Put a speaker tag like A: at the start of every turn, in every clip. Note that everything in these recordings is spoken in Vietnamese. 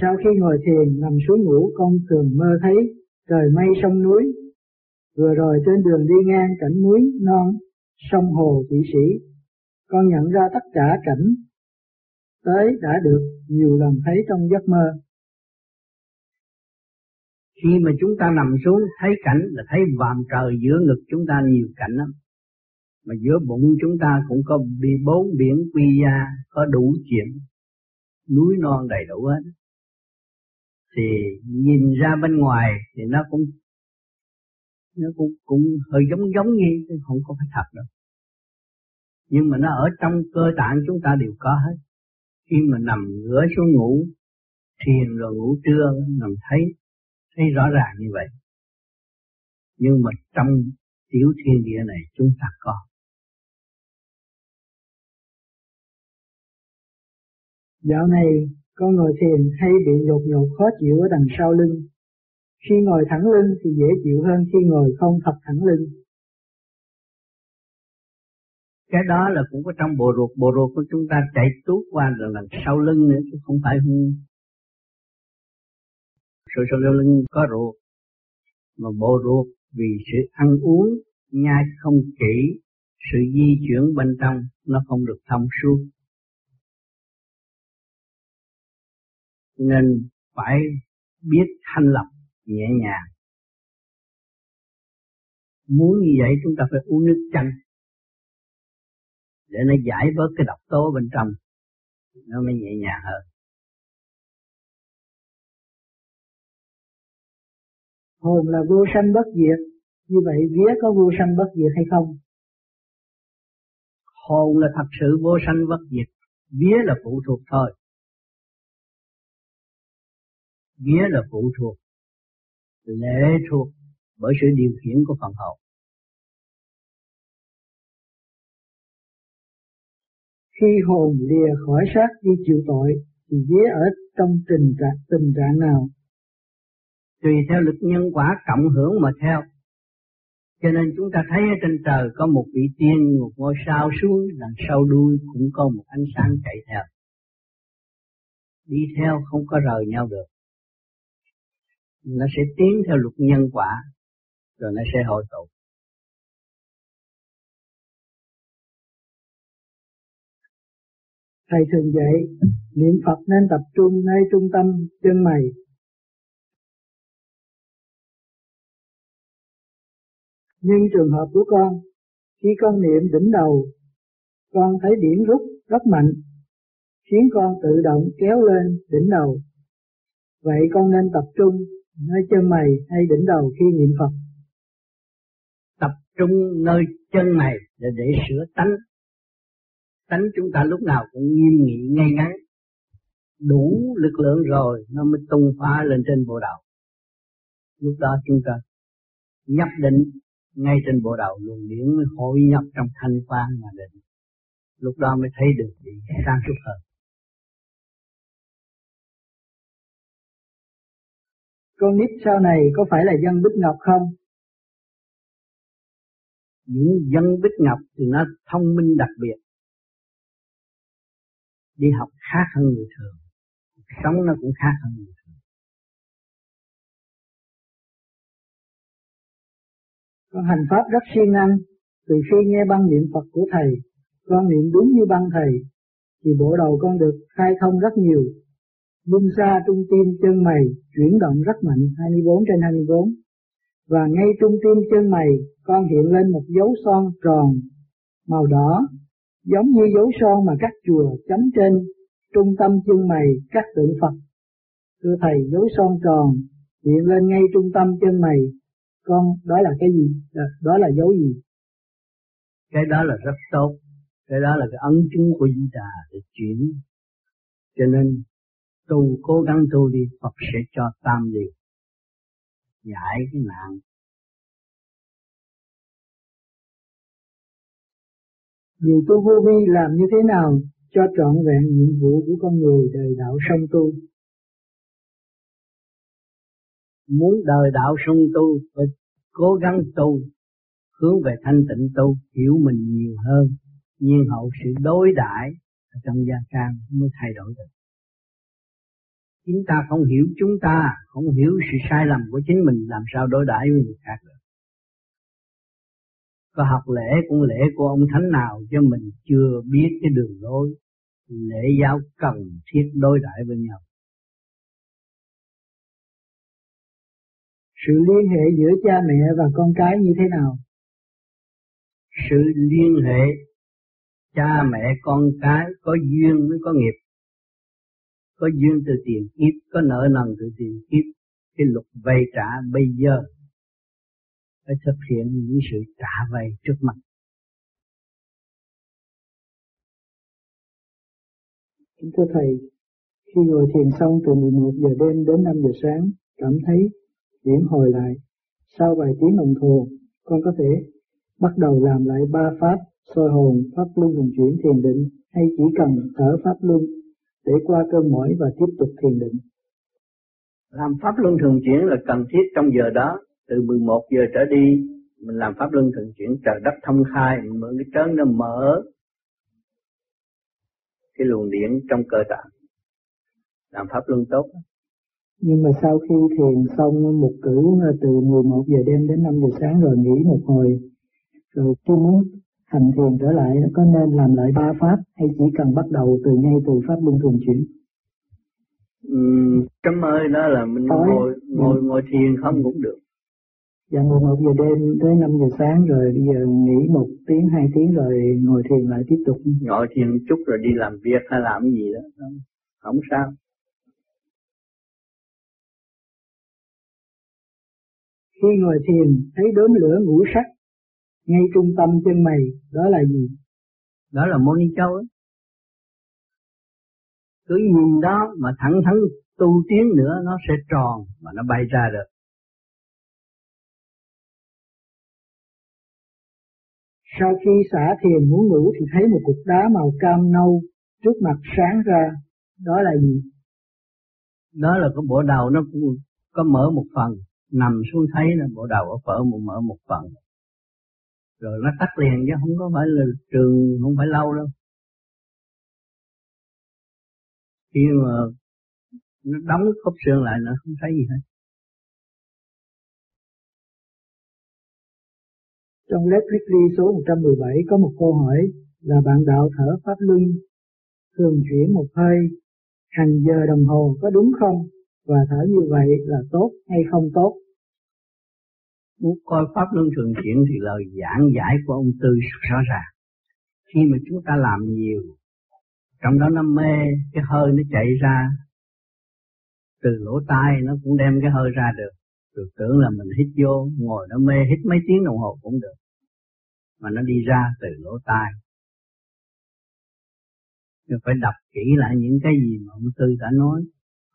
A: Sau khi ngồi thiền nằm xuống ngủ con thường mơ thấy trời mây sông núi. Vừa rồi trên đường đi ngang cảnh núi non, sông hồ vị sĩ, con nhận ra tất cả cảnh tới đã được nhiều lần thấy trong giấc mơ.
B: Khi mà chúng ta nằm xuống thấy cảnh là thấy vàm trời giữa ngực chúng ta nhiều cảnh lắm. Mà giữa bụng chúng ta cũng có bị bốn biển quy gia, có đủ chuyện, núi non đầy đủ hết. Thì nhìn ra bên ngoài thì nó cũng nó cũng cũng hơi giống giống như chứ không có phải thật đâu. Nhưng mà nó ở trong cơ tạng chúng ta đều có hết. Khi mà nằm ngửa xuống ngủ, thiền rồi ngủ trưa nằm thấy thấy rõ ràng như vậy. Nhưng mà trong tiểu thiên địa này chúng ta có.
A: Dạo này con ngồi thiền hay bị nhột nhột khó chịu ở đằng sau lưng. Khi ngồi thẳng lưng thì dễ chịu hơn khi ngồi không thật thẳng lưng.
B: Cái đó là cũng có trong bộ ruột, bộ ruột của chúng ta chạy tuốt qua rồi đằng sau lưng nữa chứ không phải không. Sự sau lưng có ruột, mà bộ ruột vì sự ăn uống nhai không kỹ, sự di chuyển bên trong nó không được thông suốt nên phải biết thanh lập nhẹ nhàng. Muốn như vậy chúng ta phải uống nước chanh để nó giải bớt cái độc tố bên trong nó mới nhẹ nhàng hơn.
A: Hồn là vô sanh bất diệt như vậy vía có vô sanh bất diệt hay không?
B: Hồn là thật sự vô sanh bất diệt vía là phụ thuộc thôi vía là phụ thuộc lệ thuộc bởi sự điều khiển của phần hồn
A: khi hồn lìa khỏi xác đi chịu tội thì vía ở trong tình trạng tình trạng nào?
B: Tùy theo lực nhân quả cộng hưởng mà theo. Cho nên chúng ta thấy ở trên trời có một vị tiên một ngôi sao xuống đằng sau đuôi cũng có một ánh sáng chạy theo. Đi theo không có rời nhau được nó sẽ tiến theo luật nhân quả, rồi nó sẽ hội tụ.
A: Thầy thường dạy, niệm phật nên tập trung ngay trung tâm chân mày. Nhưng trường hợp của con, khi con niệm đỉnh đầu, con thấy điểm rút rất mạnh, khiến con tự động kéo lên đỉnh đầu. Vậy con nên tập trung nơi chân mày hay đỉnh đầu khi niệm Phật.
B: Tập trung nơi chân mày để để sửa tánh. Tánh chúng ta lúc nào cũng nghiêm nghị, ngay ngắn. Đủ lực lượng rồi, nó mới tung phá lên trên bộ đầu. Lúc đó chúng ta nhập định ngay trên bộ đầu, luồng điển mới hội nhập trong thanh quan mà định. Lúc đó mới thấy được bị sáng suốt hơn.
A: Con nít sau này có phải là dân Bích Ngọc không?
B: Những dân Bích Ngọc thì nó thông minh đặc biệt. Đi học khác hơn người thường. Sống nó cũng khác hơn người thường.
A: Con hành pháp rất siêng năng. Từ khi nghe băng niệm Phật của Thầy, con niệm đúng như băng Thầy, thì bộ đầu con được khai thông rất nhiều Bung xa trung tim chân mày chuyển động rất mạnh 24 trên 24 và ngay trung tim chân mày con hiện lên một dấu son tròn màu đỏ giống như dấu son mà các chùa chấm trên trung tâm chân mày các tượng Phật. Thưa thầy, dấu son tròn hiện lên ngay trung tâm chân mày, con đó là cái gì? À, đó là dấu gì?
B: Cái đó là rất tốt. Cái đó là cái ấn chứng của Di Đà để chuyển. Cho nên tu cố gắng tu đi Phật sẽ cho tam điều. Giải cái nạn.
A: Người tu vô vi làm như thế nào cho trọn vẹn nhiệm vụ của con người đời đạo song tu?
B: Muốn đời đạo song tu phải cố gắng tu, hướng về thanh tịnh tu, hiểu mình nhiều hơn, nhiên hậu sự đối đãi trong gia can mới thay đổi được Chúng ta không hiểu chúng ta, không hiểu sự sai lầm của chính mình làm sao đối đãi với người khác được. Có học lễ cũng lễ của ông thánh nào cho mình chưa biết cái đường lối, lễ giáo cần thiết đối đãi với nhau.
A: Sự liên hệ giữa cha mẹ và con cái như thế nào?
B: Sự liên hệ cha mẹ con cái có duyên mới có nghiệp có duyên từ tiền kiếp có nợ nần từ tiền kiếp. Cái luật vay trả bây giờ phải thực hiện những sự trả vay trước mặt.
A: Kính thưa Thầy, khi ngồi thiền xong từ 11 giờ đêm đến 5 giờ sáng, cảm thấy điểm hồi lại. Sau vài tiếng đồng hồ, con có thể bắt đầu làm lại ba pháp soi hồn, pháp luân thường chuyển thiền định hay chỉ cần thở pháp luân để qua cơn mỏi và tiếp tục thiền định.
B: Làm pháp luân thường chuyển là cần thiết trong giờ đó, từ 11 giờ trở đi mình làm pháp luân thường chuyển trời đất thông khai, mình mượn cái trớn nó mở cái luồng điện trong cơ tạng. Làm pháp luân tốt.
A: Nhưng mà sau khi thiền xong một cử từ 11 giờ đêm đến 5 giờ sáng rồi nghỉ một hồi, rồi khi muốn hành thiền trở lại có nên làm lại ba pháp hay chỉ cần bắt đầu từ ngay từ pháp luân thường chuyển?
B: Uhm, trâm ơi đó là mình Tối, ngồi ngồi ngồi thiền không cũng được.
A: Dạ 11 giờ đêm tới 5 giờ sáng rồi bây giờ nghỉ một tiếng hai tiếng rồi ngồi thiền lại tiếp tục.
B: Ngồi thiền chút rồi đi làm việc hay làm gì đó không, không sao.
A: Khi ngồi thiền thấy đốm lửa ngũ sắc ngay trung tâm chân mày đó là gì?
B: Đó là môn châu ấy. cứ nhìn đó mà thẳng thắn tu tiến nữa nó sẽ tròn và nó bay ra được.
A: Sau khi xả thiền muốn ngủ thì thấy một cục đá màu cam nâu trước mặt sáng ra. Đó là gì?
B: Đó là cái bộ đầu nó cũng có mở một phần nằm xuống thấy là bộ đầu ở một mở một phần rồi nó tắt liền chứ không có phải là trường, không phải lâu đâu khi mà nó đóng khớp xương lại nó không thấy gì hết
A: Trong lớp Weekly số 117 có một câu hỏi là bạn đạo thở pháp luân thường chuyển một hơi, hàng giờ đồng hồ có đúng không? Và thở như vậy là tốt hay không tốt?
B: Muốn coi pháp luân thường chuyển thì lời giảng giải của ông Tư rõ ràng. Khi mà chúng ta làm nhiều, trong đó nó mê, cái hơi nó chạy ra, từ lỗ tai nó cũng đem cái hơi ra được. Rồi tưởng là mình hít vô, ngồi nó mê, hít mấy tiếng đồng hồ cũng được. Mà nó đi ra từ lỗ tai. Nhưng phải đọc kỹ lại những cái gì mà ông Tư đã nói.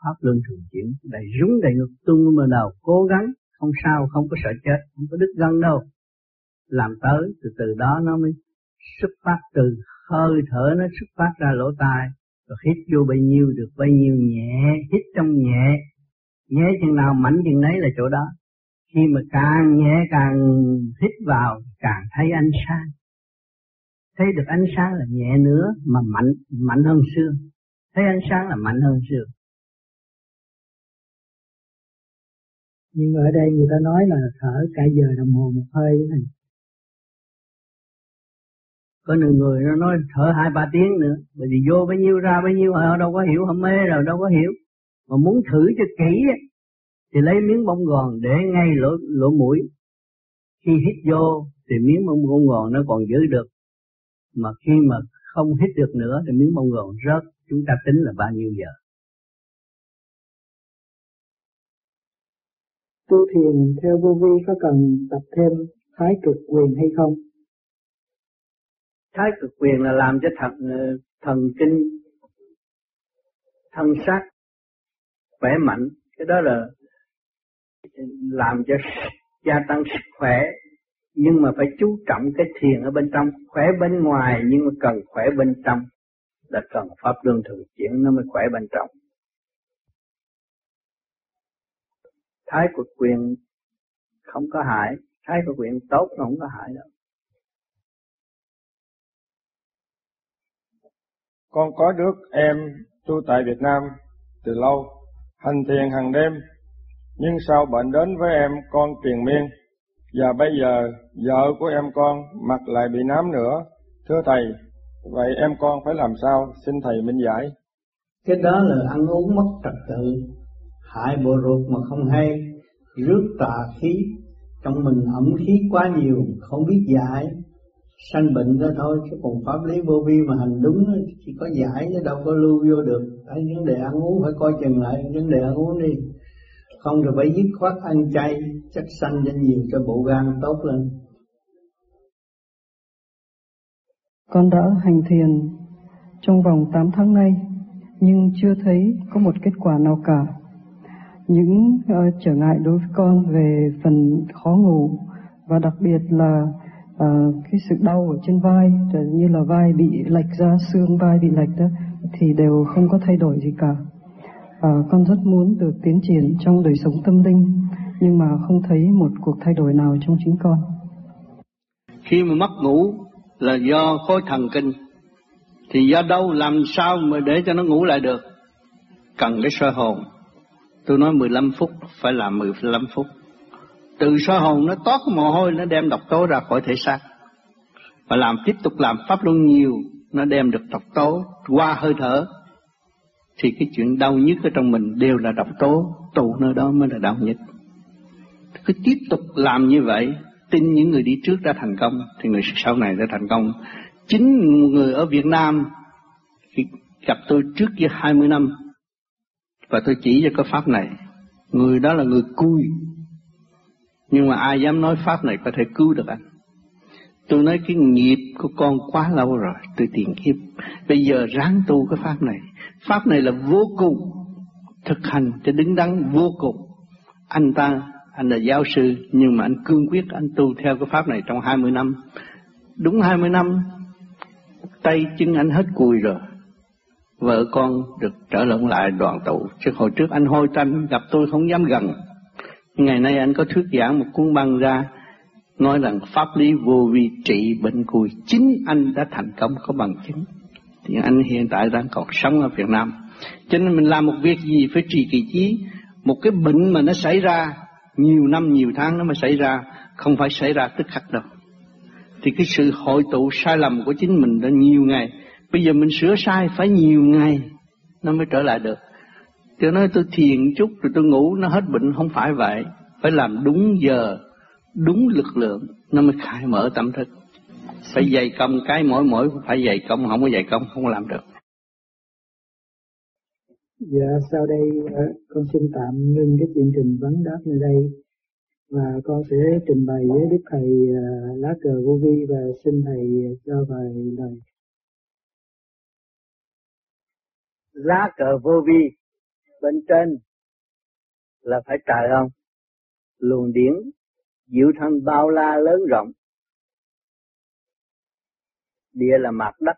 B: Pháp luân thường chuyển, đầy rúng đầy ngực tung mà đầu, cố gắng không sao, không có sợ chết, không có đứt gân đâu. Làm tới, từ từ đó nó mới xuất phát, từ hơi thở nó xuất phát ra lỗ tai, rồi hít vô bao nhiêu được bao nhiêu nhẹ, hít trong nhẹ nhẹ chừng nào mạnh chừng nấy là chỗ đó. Khi mà càng nhẹ, càng hít vào, càng thấy ánh sáng. Thấy được ánh sáng là nhẹ nữa mà mạnh mạnh hơn xưa. Thấy ánh sáng là mạnh hơn xưa.
A: Nhưng ở đây người ta nói là thở cả giờ đồng hồ một hơi thế này
B: có nhiều người nó nói thở hai, ba tiếng nữa. Bởi vì vô bao nhiêu, ra bao nhiêu họ đâu có hiểu họ mê rồi, đâu có hiểu. Mà muốn thử cho kỹ thì lấy miếng bông gòn để ngay lỗ lỗ mũi. Khi hít vô, thì miếng bông bông gòn nó còn giữ được. Mà khi mà không hít được nữa, thì miếng bông gòn rớt. Chúng ta tính là bao nhiêu giờ?
A: Tu thiền theo vô vi có cần tập thêm thái cực quyền hay không?
B: Thái cực quyền là làm cho thần ờ, thần kinh thân xác khỏe mạnh, cái đó là làm cho gia tăng sức khỏe nhưng mà phải chú trọng cái thiền ở bên trong. Khỏe bên ngoài nhưng mà cần khỏe bên trong. Là cần pháp luân thường chuyển nó mới khỏe bên trong. Thái cực quyền không có hại thái cực quyền tốt nó không có hại đâu
C: con có đứa em tu tại Việt Nam từ lâu hành thiền hàng đêm, nhưng sau bệnh đến với em con triền miên, và bây giờ vợ của em con mặt lại bị nám nữa. Thưa Thầy, vậy em con phải làm sao? Xin Thầy minh giải.
B: Cái đó là ăn uống mất trật tự, hại bộ ruột mà không hay, rước tà khí, trong mình ẩm khí quá nhiều, không biết giải, sanh bệnh đó thôi chứ còn pháp lý vô vi mà hành đúng chỉ có giải chứ đâu có lưu vô được. Cái vấn đề ăn uống phải coi chừng lại vấn đề ăn uống đi. Không rồi phải dứt khoát ăn chay chắc sanh cho nhiều cho bộ gan tốt lên.
D: Con đã hành thiền trong vòng 8 tháng nay nhưng chưa thấy có một kết quả nào cả những uh, trở ngại đối với con về phần khó ngủ và đặc biệt là uh, cái sự đau ở trên vai như là vai bị lệch ra xương vai bị lệch đó thì đều không có thay đổi gì cả. Uh, con rất muốn được tiến triển trong đời sống tâm linh nhưng mà không thấy một cuộc thay đổi nào trong chính con.
B: Khi mà mất ngủ là do khối thần kinh thì do đâu làm sao mà để cho nó ngủ lại được? Cần cái soi hồn tôi nói 15 phút, phải làm 15 phút. Từ soi hồn nó toát mồ hôi, nó đem độc tố ra khỏi thể xác. Và làm tiếp tục làm pháp luân nhiều, nó đem được độc tố qua hơi thở. Thì cái chuyện đau nhất ở trong mình đều là độc tố, tụ nơi đó mới là đau nhất cứ tiếp tục làm như vậy, tin những người đi trước đã thành công, thì người sau này đã thành công. Chính người ở Việt Nam, khi gặp tôi trước kia 20 năm và tôi chỉ cho cái pháp này. Người đó là người cui. Nhưng mà ai dám nói pháp này có thể cứu được anh. Tôi nói cái nghiệp của con quá lâu rồi, tôi tiền kiếp bây giờ ráng tu cái pháp này. Pháp này là vô cùng thực hành, cho đứng đắn vô cùng. Anh ta, anh là giáo sư, nhưng mà anh cương quyết anh tu theo cái pháp này trong 20 năm. Đúng 20 năm, tay chân anh hết cùi rồi vợ con được trở lộn lại đoàn tụ. Chứ hồi trước anh hôi tanh, gặp tôi không dám gần. Ngày nay anh có thuyết giảng một cuốn băng ra, nói rằng pháp lý vô vi trị bệnh cùi. Chính anh đã thành công, có bằng chứng. Thì anh hiện tại đang còn sống ở Việt Nam. Cho nên mình làm một việc gì phải trì kỳ trí một cái bệnh mà nó xảy ra, nhiều năm, nhiều tháng nó mới xảy ra, không phải xảy ra tức khắc đâu. Thì cái sự hội tụ sai lầm của chính mình đã nhiều ngày bây giờ mình sửa sai phải nhiều ngày nó mới trở lại được Tôi nói tôi thiền chút rồi tôi ngủ nó hết bệnh không phải vậy. Phải làm đúng giờ, đúng lực lượng nó mới khai mở tâm thức. Phải dày công cái mỗi mỗi phải dày công không có dày công không làm được.
A: Dạ sau đây ờ, con xin tạm ngưng cái chương trình vấn đáp nơi đây và con sẽ trình bày với Đức Thầy ờ, lá cờ vô vi và xin Thầy cho vài lời.
B: Lá cờ vô vi bên trên là phải trời không? Luồng điển diệu thân bao la lớn rộng. Địa là mặt đất.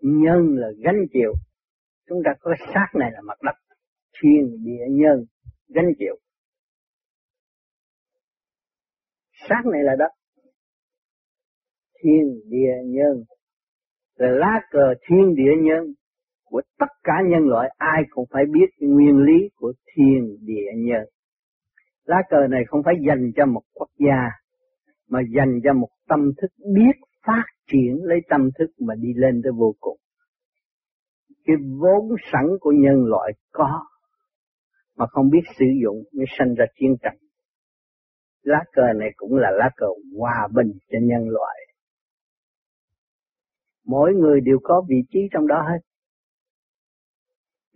B: Nhân là gánh chịu. Chúng ta có xác này là mặt đất. Thiên, địa, nhân, gánh chịu. Xác này là đất. Thiên, địa, nhân. Là lá cờ thiên địa nhân của tất cả nhân loại ai cũng phải biết nguyên lý của thiên địa nhân. Lá cờ này không phải dành cho một quốc gia, mà dành cho một tâm thức biết phát triển lấy tâm thức mà đi lên tới vô cùng. Cái vốn sẵn của nhân loại có, mà không biết sử dụng mới sanh ra chiến tranh. Lá cờ này cũng là lá cờ hòa bình cho nhân loại. Mỗi người đều có vị trí trong đó hết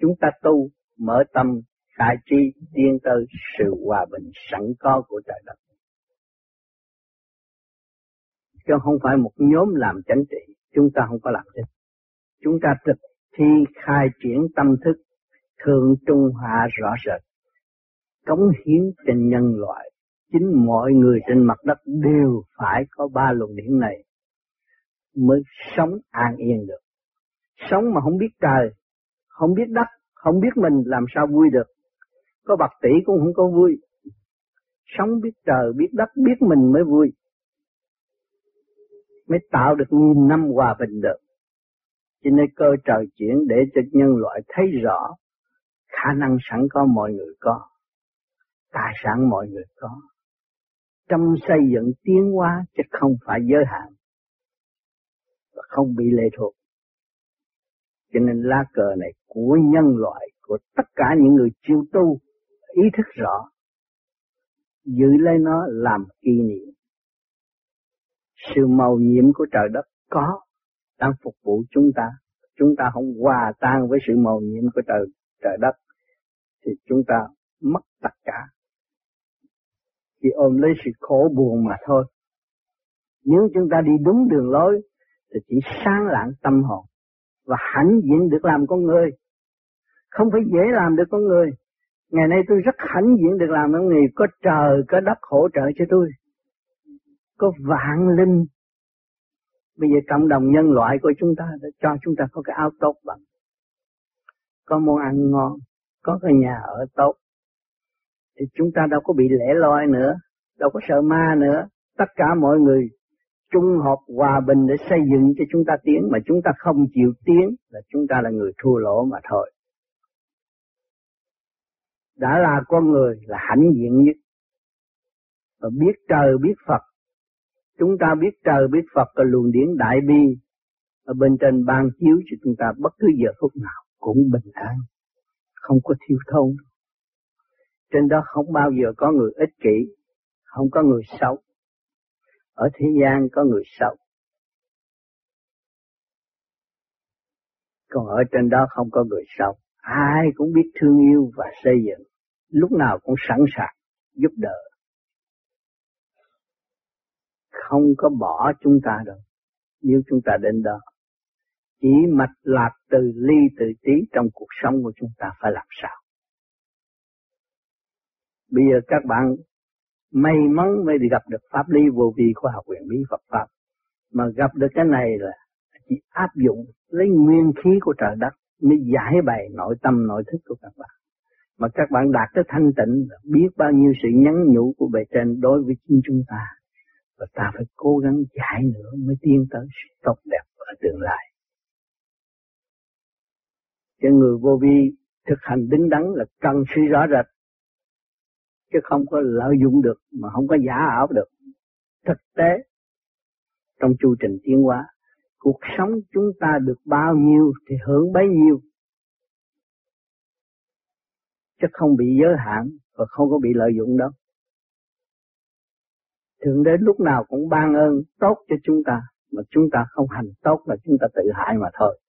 B: chúng ta tu, mở tâm, khai trí, tiến tới sự hòa bình sẵn có của trời đất. Chứ không phải một nhóm làm chánh trị, chúng ta không có làm thế chúng ta thực thi khai triển tâm thức thượng trung hạ rõ rệt, cống hiến cho nhân loại. Chính mọi người trên mặt đất đều phải có ba luồng điển này mới sống an yên được. Sống mà không biết trời không biết đất, không biết mình làm sao vui được. Có bạc tỷ cũng không có vui. Sống biết trời, biết đất, biết mình mới vui. Mới tạo được nghìn năm hòa bình được. Cho nên cơ trời chuyển để cho nhân loại thấy rõ khả năng sẵn có mọi người có tài sản mọi người có trong xây dựng tiến hóa chứ không phải giới hạn và không bị lệ thuộc cho nên lá cờ này của nhân loại, của tất cả những người chịu tu, ý thức rõ, giữ lấy nó làm kỷ niệm. Sự màu nhiệm của trời đất có đang phục vụ chúng ta. Chúng ta không hòa tan với sự màu nhiệm của trời trời đất, thì chúng ta mất tất cả. Chỉ ôm lấy sự khổ buồn mà thôi. Nếu chúng ta đi đúng đường lối, thì chỉ sáng lạng tâm hồn và hãnh diện được làm con người. Không phải dễ làm được con người. Ngày nay tôi rất hãnh diện được làm con người. Có trời, có đất hỗ trợ cho tôi. Có vạn linh. Bây giờ cộng đồng nhân loại của chúng ta đã cho chúng ta có cái áo tốt bằng. Có món ăn ngon. Có cái nhà ở tốt. Thì chúng ta đâu có bị lẻ loi nữa. Đâu có sợ ma nữa. Tất cả mọi người chung hợp hòa bình để xây dựng cho chúng ta tiến mà chúng ta không chịu tiến là chúng ta là người thua lỗ mà thôi. Đã là con người là hãnh diện nhất. Và biết trời biết Phật. Chúng ta biết trời biết Phật là luồng điển đại bi. Ở bên trên ban chiếu cho chúng ta bất cứ giờ phút nào cũng bình an. Không có thiếu thốn. Trên đó không bao giờ có người ích kỷ. Không có người xấu ở thế gian có người xấu còn ở trên đó không có người xấu ai cũng biết thương yêu và xây dựng. Lúc nào cũng sẵn sàng giúp đỡ. Không có bỏ chúng ta đâu nếu chúng ta đến đó, chỉ mạch lạc từ ly từ tí trong cuộc sống của chúng ta phải làm sao? Bây giờ các bạn may mắn mới đi gặp được pháp lý vô vi khoa học quyền bí Phật pháp. Mà gặp được cái này là chỉ áp dụng lấy nguyên khí của trời đất mới giải bày nội tâm, nội thức của các bạn. Mà các bạn đạt tới thanh tịnh biết bao nhiêu sự nhắn nhủ của bề trên đối với chính chúng ta. Và ta phải cố gắng giải nữa mới tiến tới sự tốt đẹp ở tương lai. Cho người vô vi thực hành đứng đắn là cần suy rõ rệt chứ không có lợi dụng được mà không có giả ảo được. Thực tế trong chu trình tiến hóa cuộc sống chúng ta được bao nhiêu thì hưởng bấy nhiêu. Chứ không bị giới hạn và không có bị lợi dụng đâu. Thượng Đế lúc nào cũng ban ơn tốt cho chúng ta, mà chúng ta không hành tốt là chúng ta tự hại mà thôi.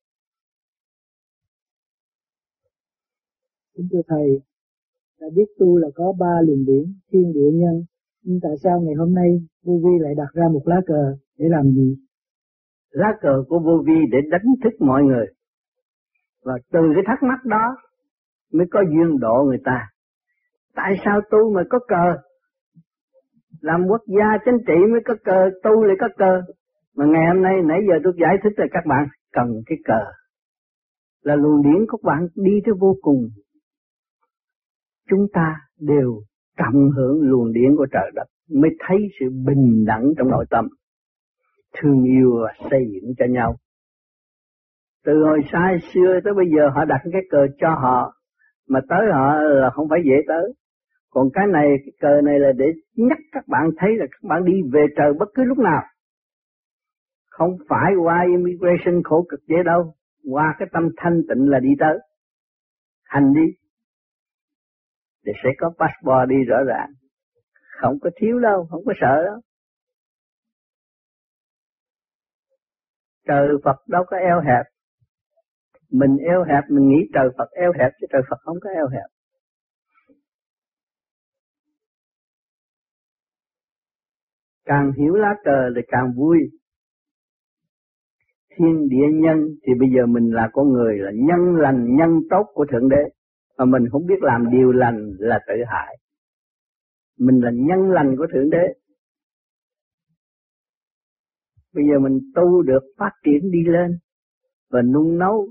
A: Kính thưa Thầy, đã biết tu là có ba luồng điển, thiên địa nhân, nhưng tại sao ngày hôm nay vô vi lại đặt ra một lá cờ để làm gì?
B: Lá cờ của vô vi để đánh thức mọi người. Và từ cái thắc mắc đó mới có duyên độ người ta. Tại sao tu mà có cờ? làm quốc gia chính trị mới có cờ tu lại có cờ mà ngày hôm nay nãy giờ tôi giải thích là các bạn cần cái cờ là luồng điển của bạn đi tới vô cùng chúng ta đều cộng hưởng luồng điển của trời đất mới thấy sự bình đẳng trong nội tâm. Thương yêu và xây dựng cho nhau. Từ hồi xa xưa tới bây giờ họ đặt cái cờ cho họ, mà tới họ là không phải dễ tới. Còn cái này, cái cờ này là để nhắc các bạn thấy là các bạn đi về trời bất cứ lúc nào. Không phải qua immigration khổ cực dễ đâu, qua cái tâm thanh tịnh là đi tới. Hành đi thì sẽ có passport đi rõ ràng. Không có thiếu đâu, không có sợ đâu. Trời Phật đâu có eo hẹp. Mình eo hẹp, mình nghĩ trời Phật eo hẹp chứ trời Phật không có eo hẹp. Càng hiểu lá cờ thì càng vui. Thiên địa nhân thì bây giờ mình là con người, là nhân lành, nhân tốt của thượng đế mà mình không biết làm điều lành là tự hại. Mình là nhân lành của thượng đế. Bây giờ mình tu được, phát triển đi lên và nung nấu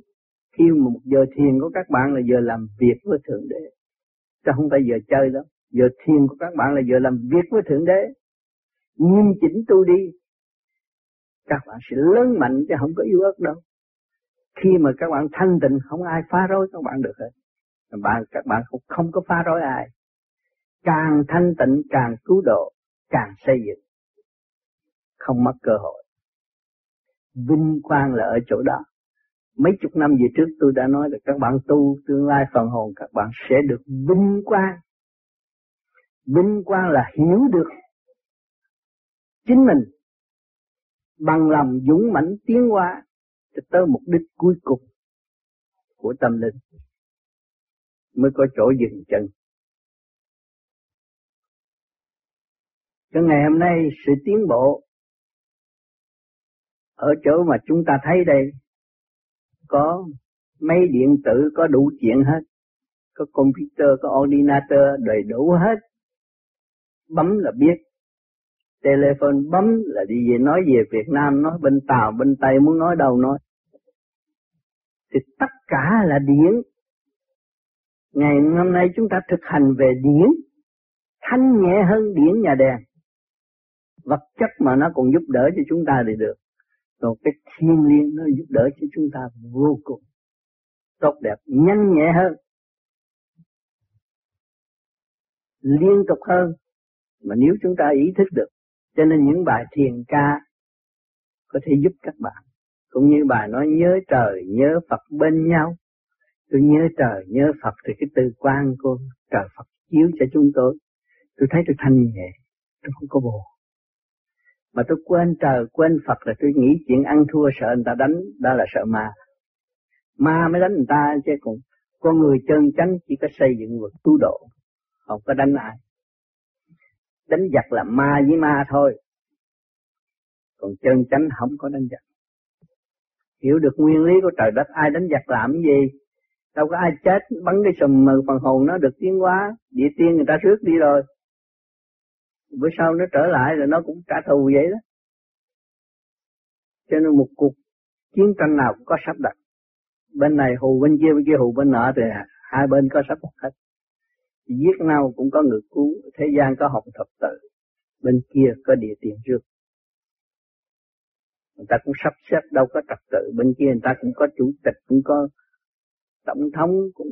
B: khi một giờ thiền của các bạn là giờ làm việc với thượng đế. Chứ không phải giờ chơi đâu giờ thiền của các bạn là giờ làm việc với thượng đế. Nghiêm chỉnh tu đi. Các bạn sẽ lớn mạnh chứ không có yếu ớt đâu. Khi mà các bạn thanh tịnh, không ai phá rối các bạn được hết bạn, các bạn cũng không có phá rối ai. Càng thanh tịnh, càng cứu độ, càng xây dựng. Không mất cơ hội. Vinh quang là ở chỗ đó. Mấy chục năm về trước tôi đã nói là các bạn tu tương lai phần hồn, các bạn sẽ được vinh quang. Vinh quang là hiểu được chính mình. Bằng lòng dũng mãnh tiến hóa cho tới mục đích cuối cùng của tâm linh mới có chỗ dừng chân. Cho ngày hôm nay sự tiến bộ ở chỗ mà chúng ta thấy đây có máy điện tử có đủ chuyện hết, có computer, có ordinator đầy đủ hết. Bấm là biết, telephone bấm là đi về nói về Việt Nam, nói bên Tàu, bên Tây muốn nói đâu nói. Thì tất cả là điển. Ngày hôm nay chúng ta thực hành về điển, thanh nhẹ hơn điển nhà đèn. Vật chất mà nó còn giúp đỡ cho chúng ta thì được. Còn cái thiên liêng nó giúp đỡ cho chúng ta vô cùng tốt đẹp, nhanh nhẹ hơn, liên tục hơn. Mà nếu chúng ta ý thức được, cho nên những bài thiền ca có thể giúp các bạn. Cũng như bài nói nhớ trời, nhớ Phật bên nhau. Tôi nhớ trời, nhớ Phật thì cái từ quan của trời Phật chiếu cho chúng tôi. Tôi thấy tôi thanh nhẹ, tôi không có buồn. Mà tôi quên trời, quên Phật là tôi nghĩ chuyện ăn thua sợ người ta đánh, đó là sợ ma. Ma mới đánh người ta chứ còn con người chân chánh chỉ có xây dựng vật tu độ, không có đánh ai đánh giặc là ma với ma thôi còn chân chánh không có đánh giặc hiểu được nguyên lý của trời đất ai đánh giặc làm cái gì đâu có ai chết bắn cái sùm mà phần hồn nó được tiến hóa. Địa tiên người ta rước đi rồi. Bữa sau nó trở lại rồi nó cũng trả thù vậy đó. Cho nên một cuộc chiến tranh nào cũng có sắp đặt. Bên này hù bên kia bên kia hù bên nọ thì hai bên có sắp đặt hết. Giết nhau cũng có người cứu, thế gian có học thập tự, bên kia có địa tiền trước. Người ta cũng sắp xếp đâu có trật tự, bên kia người ta cũng có chủ tịch, cũng có tổng thống, cũng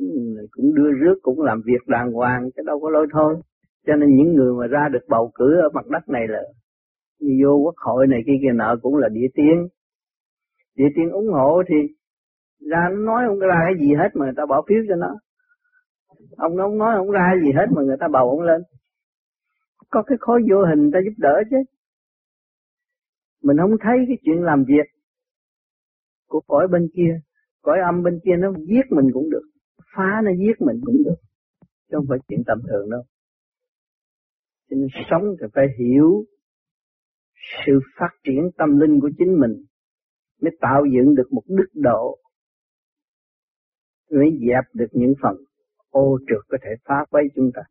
B: cũng đưa rước, cũng làm việc đàng hoàng, chứ đâu có lỗi thôi. Cho nên những người mà ra được bầu cử ở mặt đất này là như vô quốc hội này kia kia nợ cũng là địa tiên. Địa tiên ủng hộ thì ra nói không ra cái gì hết mà người ta bỏ phiếu cho nó ông nó không nói không ra gì hết mà người ta bầu ông lên có cái khối vô hình ta giúp đỡ chứ mình không thấy cái chuyện làm việc của cõi bên kia cõi âm bên kia nó giết mình cũng được, phá nó giết mình cũng được chứ không phải chuyện tầm thường đâu cho nên sống thì phải hiểu sự phát triển tâm linh của chính mình mới tạo dựng được một đức độ, mới dẹp được những phần ô trượt có thể phá quấy chúng ta.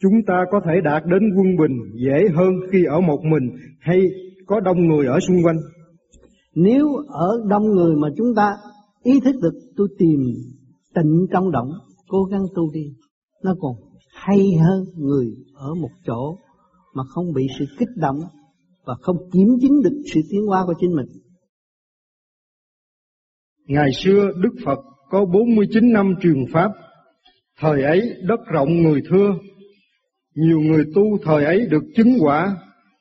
E: Chúng ta có thể đạt đến quân bình dễ hơn khi ở một mình hay có đông người ở xung quanh.
A: Nếu ở đông người mà chúng ta ý thức được tôi tìm tịnh trong động, cố gắng tu đi, nó còn hay hơn người ở một chỗ mà không bị sự kích động và không kiểm chứng được sự tiến hóa của chính mình.
E: Ngày xưa Đức Phật có 49 năm truyền Pháp, thời ấy đất rộng người thưa, nhiều người tu thời ấy được chứng quả,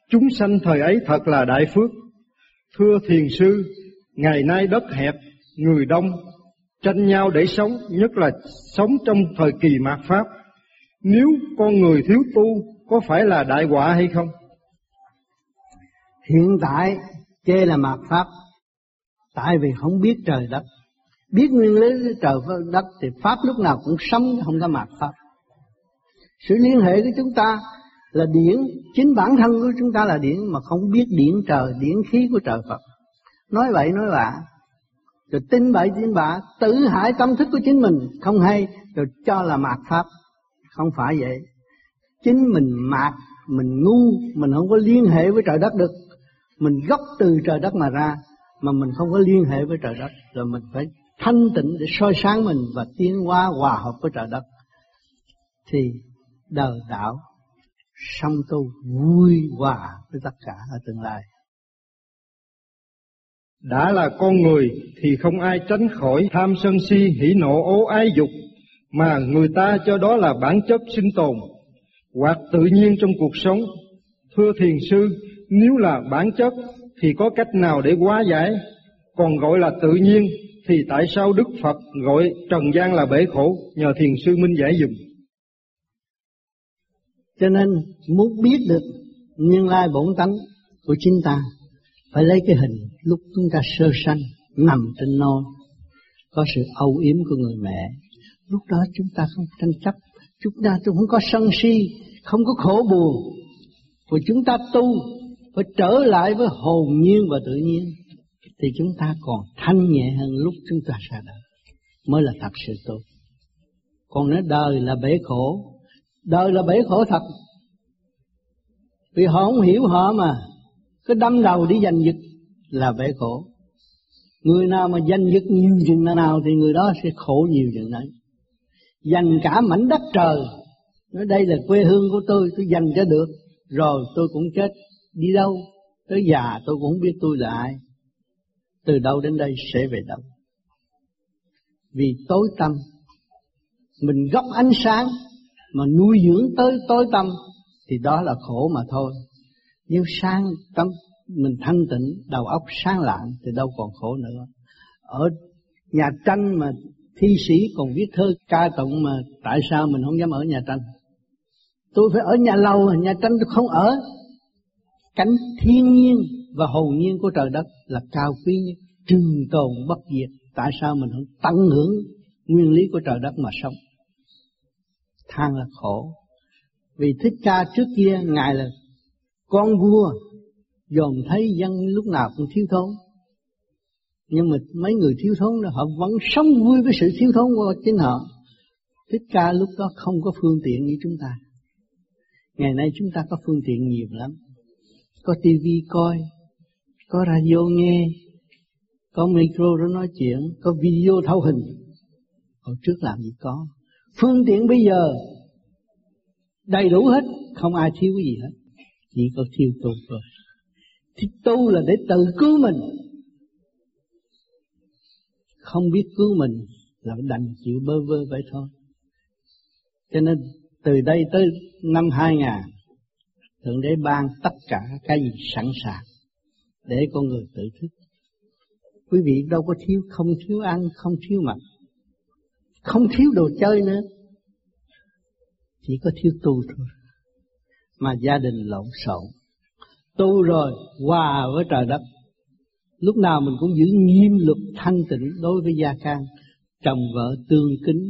E: chúng sanh thời ấy thật là đại phước. Thưa thiền sư, ngày nay đất hẹp, người đông, tranh nhau để sống, nhất là sống trong thời kỳ mạt Pháp. Nếu con người thiếu tu có phải là đại quả hay không?
A: Hiện tại chê là mạt pháp, tại vì không biết trời đất. Biết nguyên lý trời đất thì pháp lúc nào cũng sống không có mạt pháp. Sự liên hệ của chúng ta là điển, chính bản thân của chúng ta là điển mà không biết điển trời, điển khí của trời Phật. Nói vậy nói bạ, rồi tin bậy tin bạ, tự hại tâm thức của chính mình, không hay, rồi cho là mạt pháp. Không phải vậy, chính mình mạt mình ngu mình không có liên hệ với trời đất được. Mình gốc từ trời đất mà ra mà mình không có liên hệ với trời đất. Rồi mình phải thanh tịnh để soi sáng mình và tiến hóa hòa hợp với trời đất. Thì đời đạo
B: song tu vui hòa với tất cả ở tương lai
E: đã là con người thì không ai tránh khỏi tham sân si hỉ nộ ố ái dục mà người ta cho đó là bản chất sinh tồn hoặc tự nhiên trong cuộc sống. Thưa thiền sư, nếu là bản chất thì có cách nào để hóa giải? Còn gọi là tự nhiên thì tại sao Đức Phật gọi trần gian là bể khổ? Nhờ thiền sư minh giải dùm.
B: Cho nên muốn biết được nhân lai bổn tánh của chính ta, phải lấy cái hình lúc chúng ta sơ sanh, nằm trên nôi có sự âu yếm của người mẹ. Lúc đó chúng ta không tranh chấp, chúng ta không có sân si, không có khổ buồn. Và chúng ta tu, phải trở lại với hồn nhiên và tự nhiên. Thì chúng ta còn thanh nhẹ hơn lúc chúng ta ra đời, mới là thật sự tu còn nói đời là bể khổ đời là bể khổ thật. Vì họ không hiểu họ mà, cứ đâm đầu đi giành giật là bể khổ. Người nào mà giành giật nhiều chừng nào thì người đó sẽ khổ nhiều chừng đấy. Dành cả mảnh đất trời, nói đây là quê hương của tôi tôi dành cho được, rồi tôi cũng chết. Đi đâu? Tới già tôi cũng không biết tôi là ai. Từ đâu đến đây sẽ về đâu. Vì tối tâm mình góc ánh sáng mà nuôi dưỡng tới tối tâm thì đó là khổ mà thôi. Nhưng sáng tâm, mình thanh tịnh, đầu óc sáng lạng thì đâu còn khổ nữa. Ở nhà tranh mà thi sĩ còn viết thơ ca tụng mà tại sao mình không dám ở nhà tranh? Tôi phải ở nhà lầu, nhà tranh tôi không ở. Cảnh thiên nhiên và hồn nhiên của trời đất là cao quý nhất, trường tồn bất diệt. Tại sao mình không tận hưởng nguyên lý của trời đất mà sống? Than là khổ. Vì thích ca trước kia, ngài là con vua, dòm thấy dân lúc nào cũng thiếu thốn. Nhưng mà mấy người thiếu thốn đó, họ vẫn sống vui với sự thiếu thốn của chính họ. Thích ca lúc đó không có phương tiện như chúng ta. Ngày nay chúng ta có phương tiện nhiều lắm. Có tivi coi, có radio nghe, có micro đó nói chuyện, có video thâu hình. Hồi trước làm gì có phương tiện bây giờ đầy đủ hết không ai thiếu gì hết. Chỉ có thiếu tu thôi. Thì tu là để tự cứu mình. Không biết cứu mình là đành chịu bơ vơ vậy thôi. Cho nên từ đây tới năm 2000 Thượng Đế ban tất cả cái gì sẵn sàng để con người tự thức. Quý vị đâu có thiếu, không thiếu ăn, không thiếu mặc, không thiếu đồ chơi nữa. Chỉ có thiếu tu thôi. Mà gia đình lộn xộn. Tu rồi, hòa với trời đất. Lúc nào mình cũng giữ nghiêm luật thanh tịnh đối với gia can. Chồng vợ tương kính,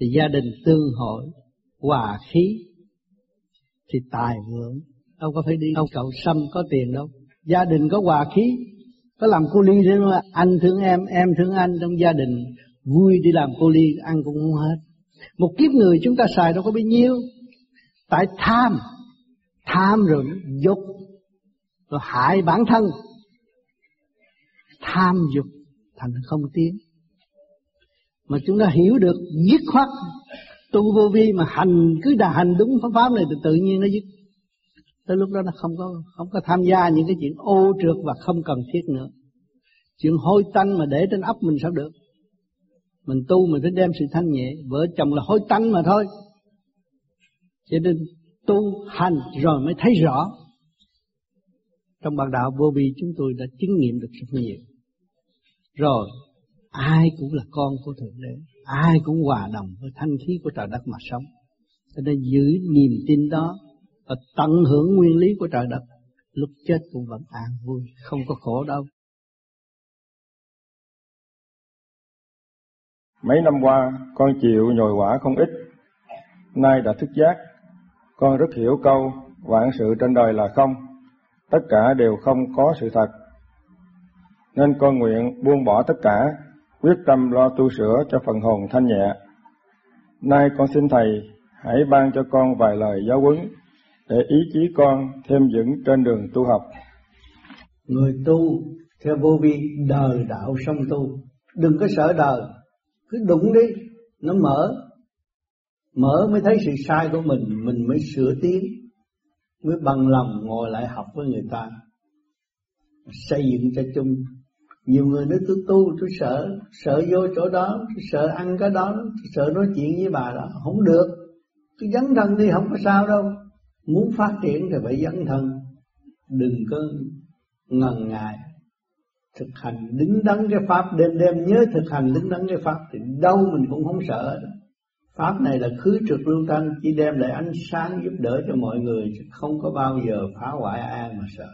B: thì gia đình tương hội, hòa khí, thì tài vượng đâu có phải đi đâu cậu xâm có tiền đâu gia đình có hòa khí, có làm cô ly thế anh thương em em thương anh trong gia đình vui đi làm cô ly, ăn cũng không hết. Một kiếp người chúng ta xài đâu có bao nhiêu. Tại tham tham rồi dục, rồi hại bản thân. Tham dục thành không tiến. Mà chúng ta hiểu được dứt khoát, tu vô vi mà hành, cứ đà hành đúng pháp pháp này thì tự nhiên nó dứt. Tới lúc đó nó không có không có tham gia những cái chuyện ô trượt và không cần thiết nữa. Chuyện hôi tanh mà để trên ấp mình sao được? Mình tu mình phải đem sự thanh nhẹ. Vợ chồng là hối tánh mà thôi. Cho nên tu hành rồi mới thấy rõ. Trong bản đạo vô vi chúng tôi đã chứng nghiệm được rất nhiều. Rồi, ai cũng là con của thượng đế. Ai cũng hòa đồng với thanh khí của trời đất mà sống. Cho nên giữ niềm tin đó và tận hưởng nguyên lý của trời đất, lúc chết cũng vẫn an vui, không có khổ đâu
C: mấy năm qua con chịu nhồi quả không ít nay đã thức giác con rất hiểu câu vạn sự trên đời là không tất cả đều không có sự thật nên con nguyện buông bỏ tất cả quyết tâm lo tu sửa cho phần hồn thanh nhẹ. Nay con xin Thầy hãy ban cho con vài lời giáo huấn để ý chí con thêm vững trên đường tu học.
B: Người tu theo vô vi đời đạo song tu, đừng có sợ đời, cứ đụng đi, nó mở, mở mới thấy sự sai của mình, mình mới sửa tiến, mới bằng lòng ngồi lại học với người ta. Xây dựng cho chung. Nhiều người nói tôi tu tôi sợ sợ vô chỗ đó tôi sợ ăn cái đó tôi sợ nói chuyện với bà đó. Không được. Cứ dấn thân đi không có sao đâu. Muốn phát triển thì phải dấn thân. Đừng có ngần ngại thực hành đứng đắn cái pháp đêm đêm, nhớ thực hành đứng đắn cái pháp thì đâu mình cũng không sợ pháp này là khứ trực lưu thanh chỉ đem lại ánh sáng giúp đỡ cho mọi người, chứ không có bao giờ phá hoại ai mà sợ.